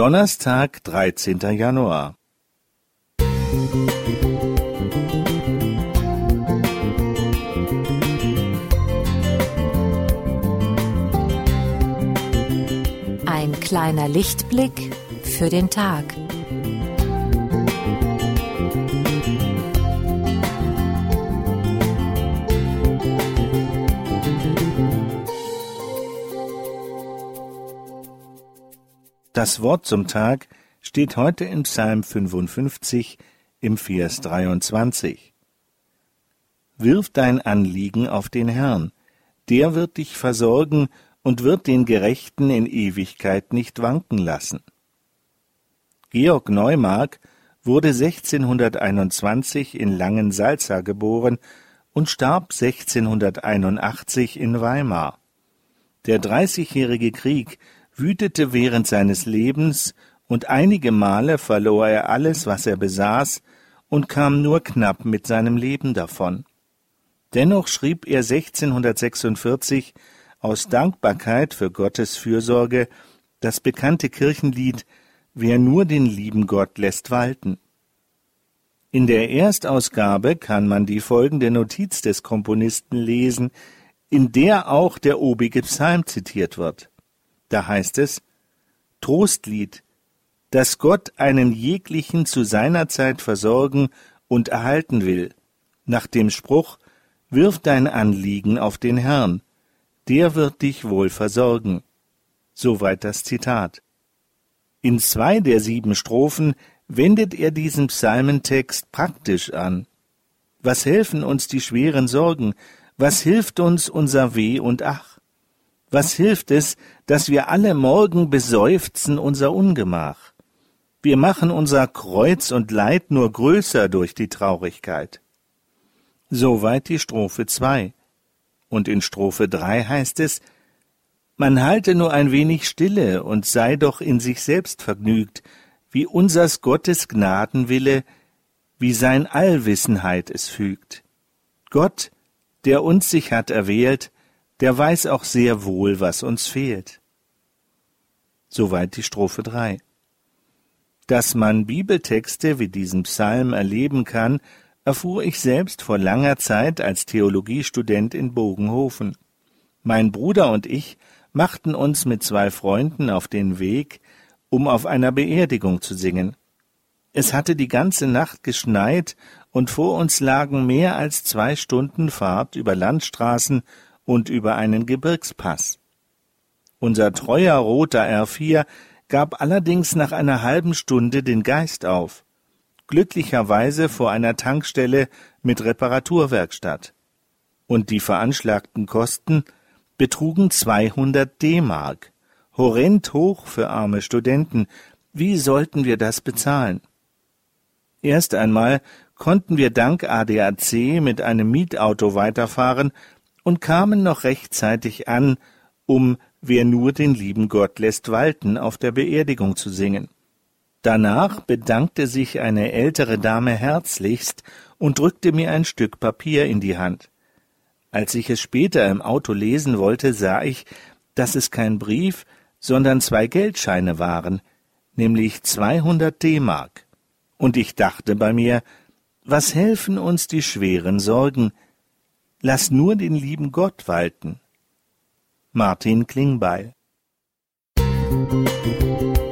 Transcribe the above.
Donnerstag, 13. Januar. Ein kleiner Lichtblick für den Tag. Das Wort zum Tag steht heute in Psalm 55 im Vers 23. Wirf dein Anliegen auf den Herrn, der wird dich versorgen und wird den Gerechten in Ewigkeit nicht wanken lassen. Georg Neumark wurde 1621 in Langensalza geboren und starb 1681 in Weimar. Der Dreißigjährige Krieg wütete während seines Lebens, und einige Male verlor er alles, was er besaß, und kam nur knapp mit seinem Leben davon. Dennoch schrieb er 1646 aus Dankbarkeit für Gottes Fürsorge das bekannte Kirchenlied Wer nur den lieben Gott lässt walten. In der Erstausgabe kann man die folgende Notiz des Komponisten lesen, in der auch der obige Psalm zitiert wird. Da heißt es Trostlied, dass Gott einen jeglichen zu seiner Zeit versorgen und erhalten will, nach dem Spruch Wirf dein Anliegen auf den Herrn, der wird dich wohl versorgen. Soweit das Zitat. In zwei der sieben Strophen wendet er diesen Psalmentext praktisch an. Was helfen uns die schweren Sorgen? Was hilft uns unser Weh und Ach? Was hilft es, dass wir alle morgen beseufzen unser Ungemach? Wir machen unser Kreuz und Leid nur größer durch die Traurigkeit. Soweit die Strophe zwei. Und in Strophe drei heißt es, man halte nur ein wenig Stille und sei doch in sich selbst vergnügt, wie unsers Gottes Gnadenwille, wie sein Allwissenheit es fügt. Gott, der uns sich hat erwählt, der weiß auch sehr wohl, was uns fehlt. Soweit die Strophe 3. Dass man Bibeltexte wie diesen Psalm erleben kann, erfuhr ich selbst vor langer Zeit als Theologiestudent in Bogenhofen. Mein Bruder und ich machten uns mit zwei Freunden auf den Weg, um auf einer Beerdigung zu singen. Es hatte die ganze Nacht geschneit und vor uns lagen mehr als zwei Stunden Fahrt über Landstraßen und über einen Gebirgspass. Unser treuer roter R4 gab allerdings nach einer halben Stunde den Geist auf, glücklicherweise vor einer Tankstelle mit Reparaturwerkstatt. Und die veranschlagten Kosten betrugen 200 D-Mark. Horrend hoch für arme Studenten. Wie sollten wir das bezahlen? Erst einmal konnten wir dank ADAC mit einem Mietauto weiterfahren und kamen noch rechtzeitig an, um Wer nur den lieben Gott lässt walten auf der Beerdigung zu singen. Danach bedankte sich eine ältere Dame herzlichst und drückte mir ein Stück Papier in die Hand. Als ich es später im Auto lesen wollte, sah ich, dass es kein Brief, sondern zwei Geldscheine waren, nämlich 200 D-Mark. Und ich dachte bei mir, was helfen uns die schweren Sorgen, Lass nur den lieben Gott walten. Martin Klingbeil Musik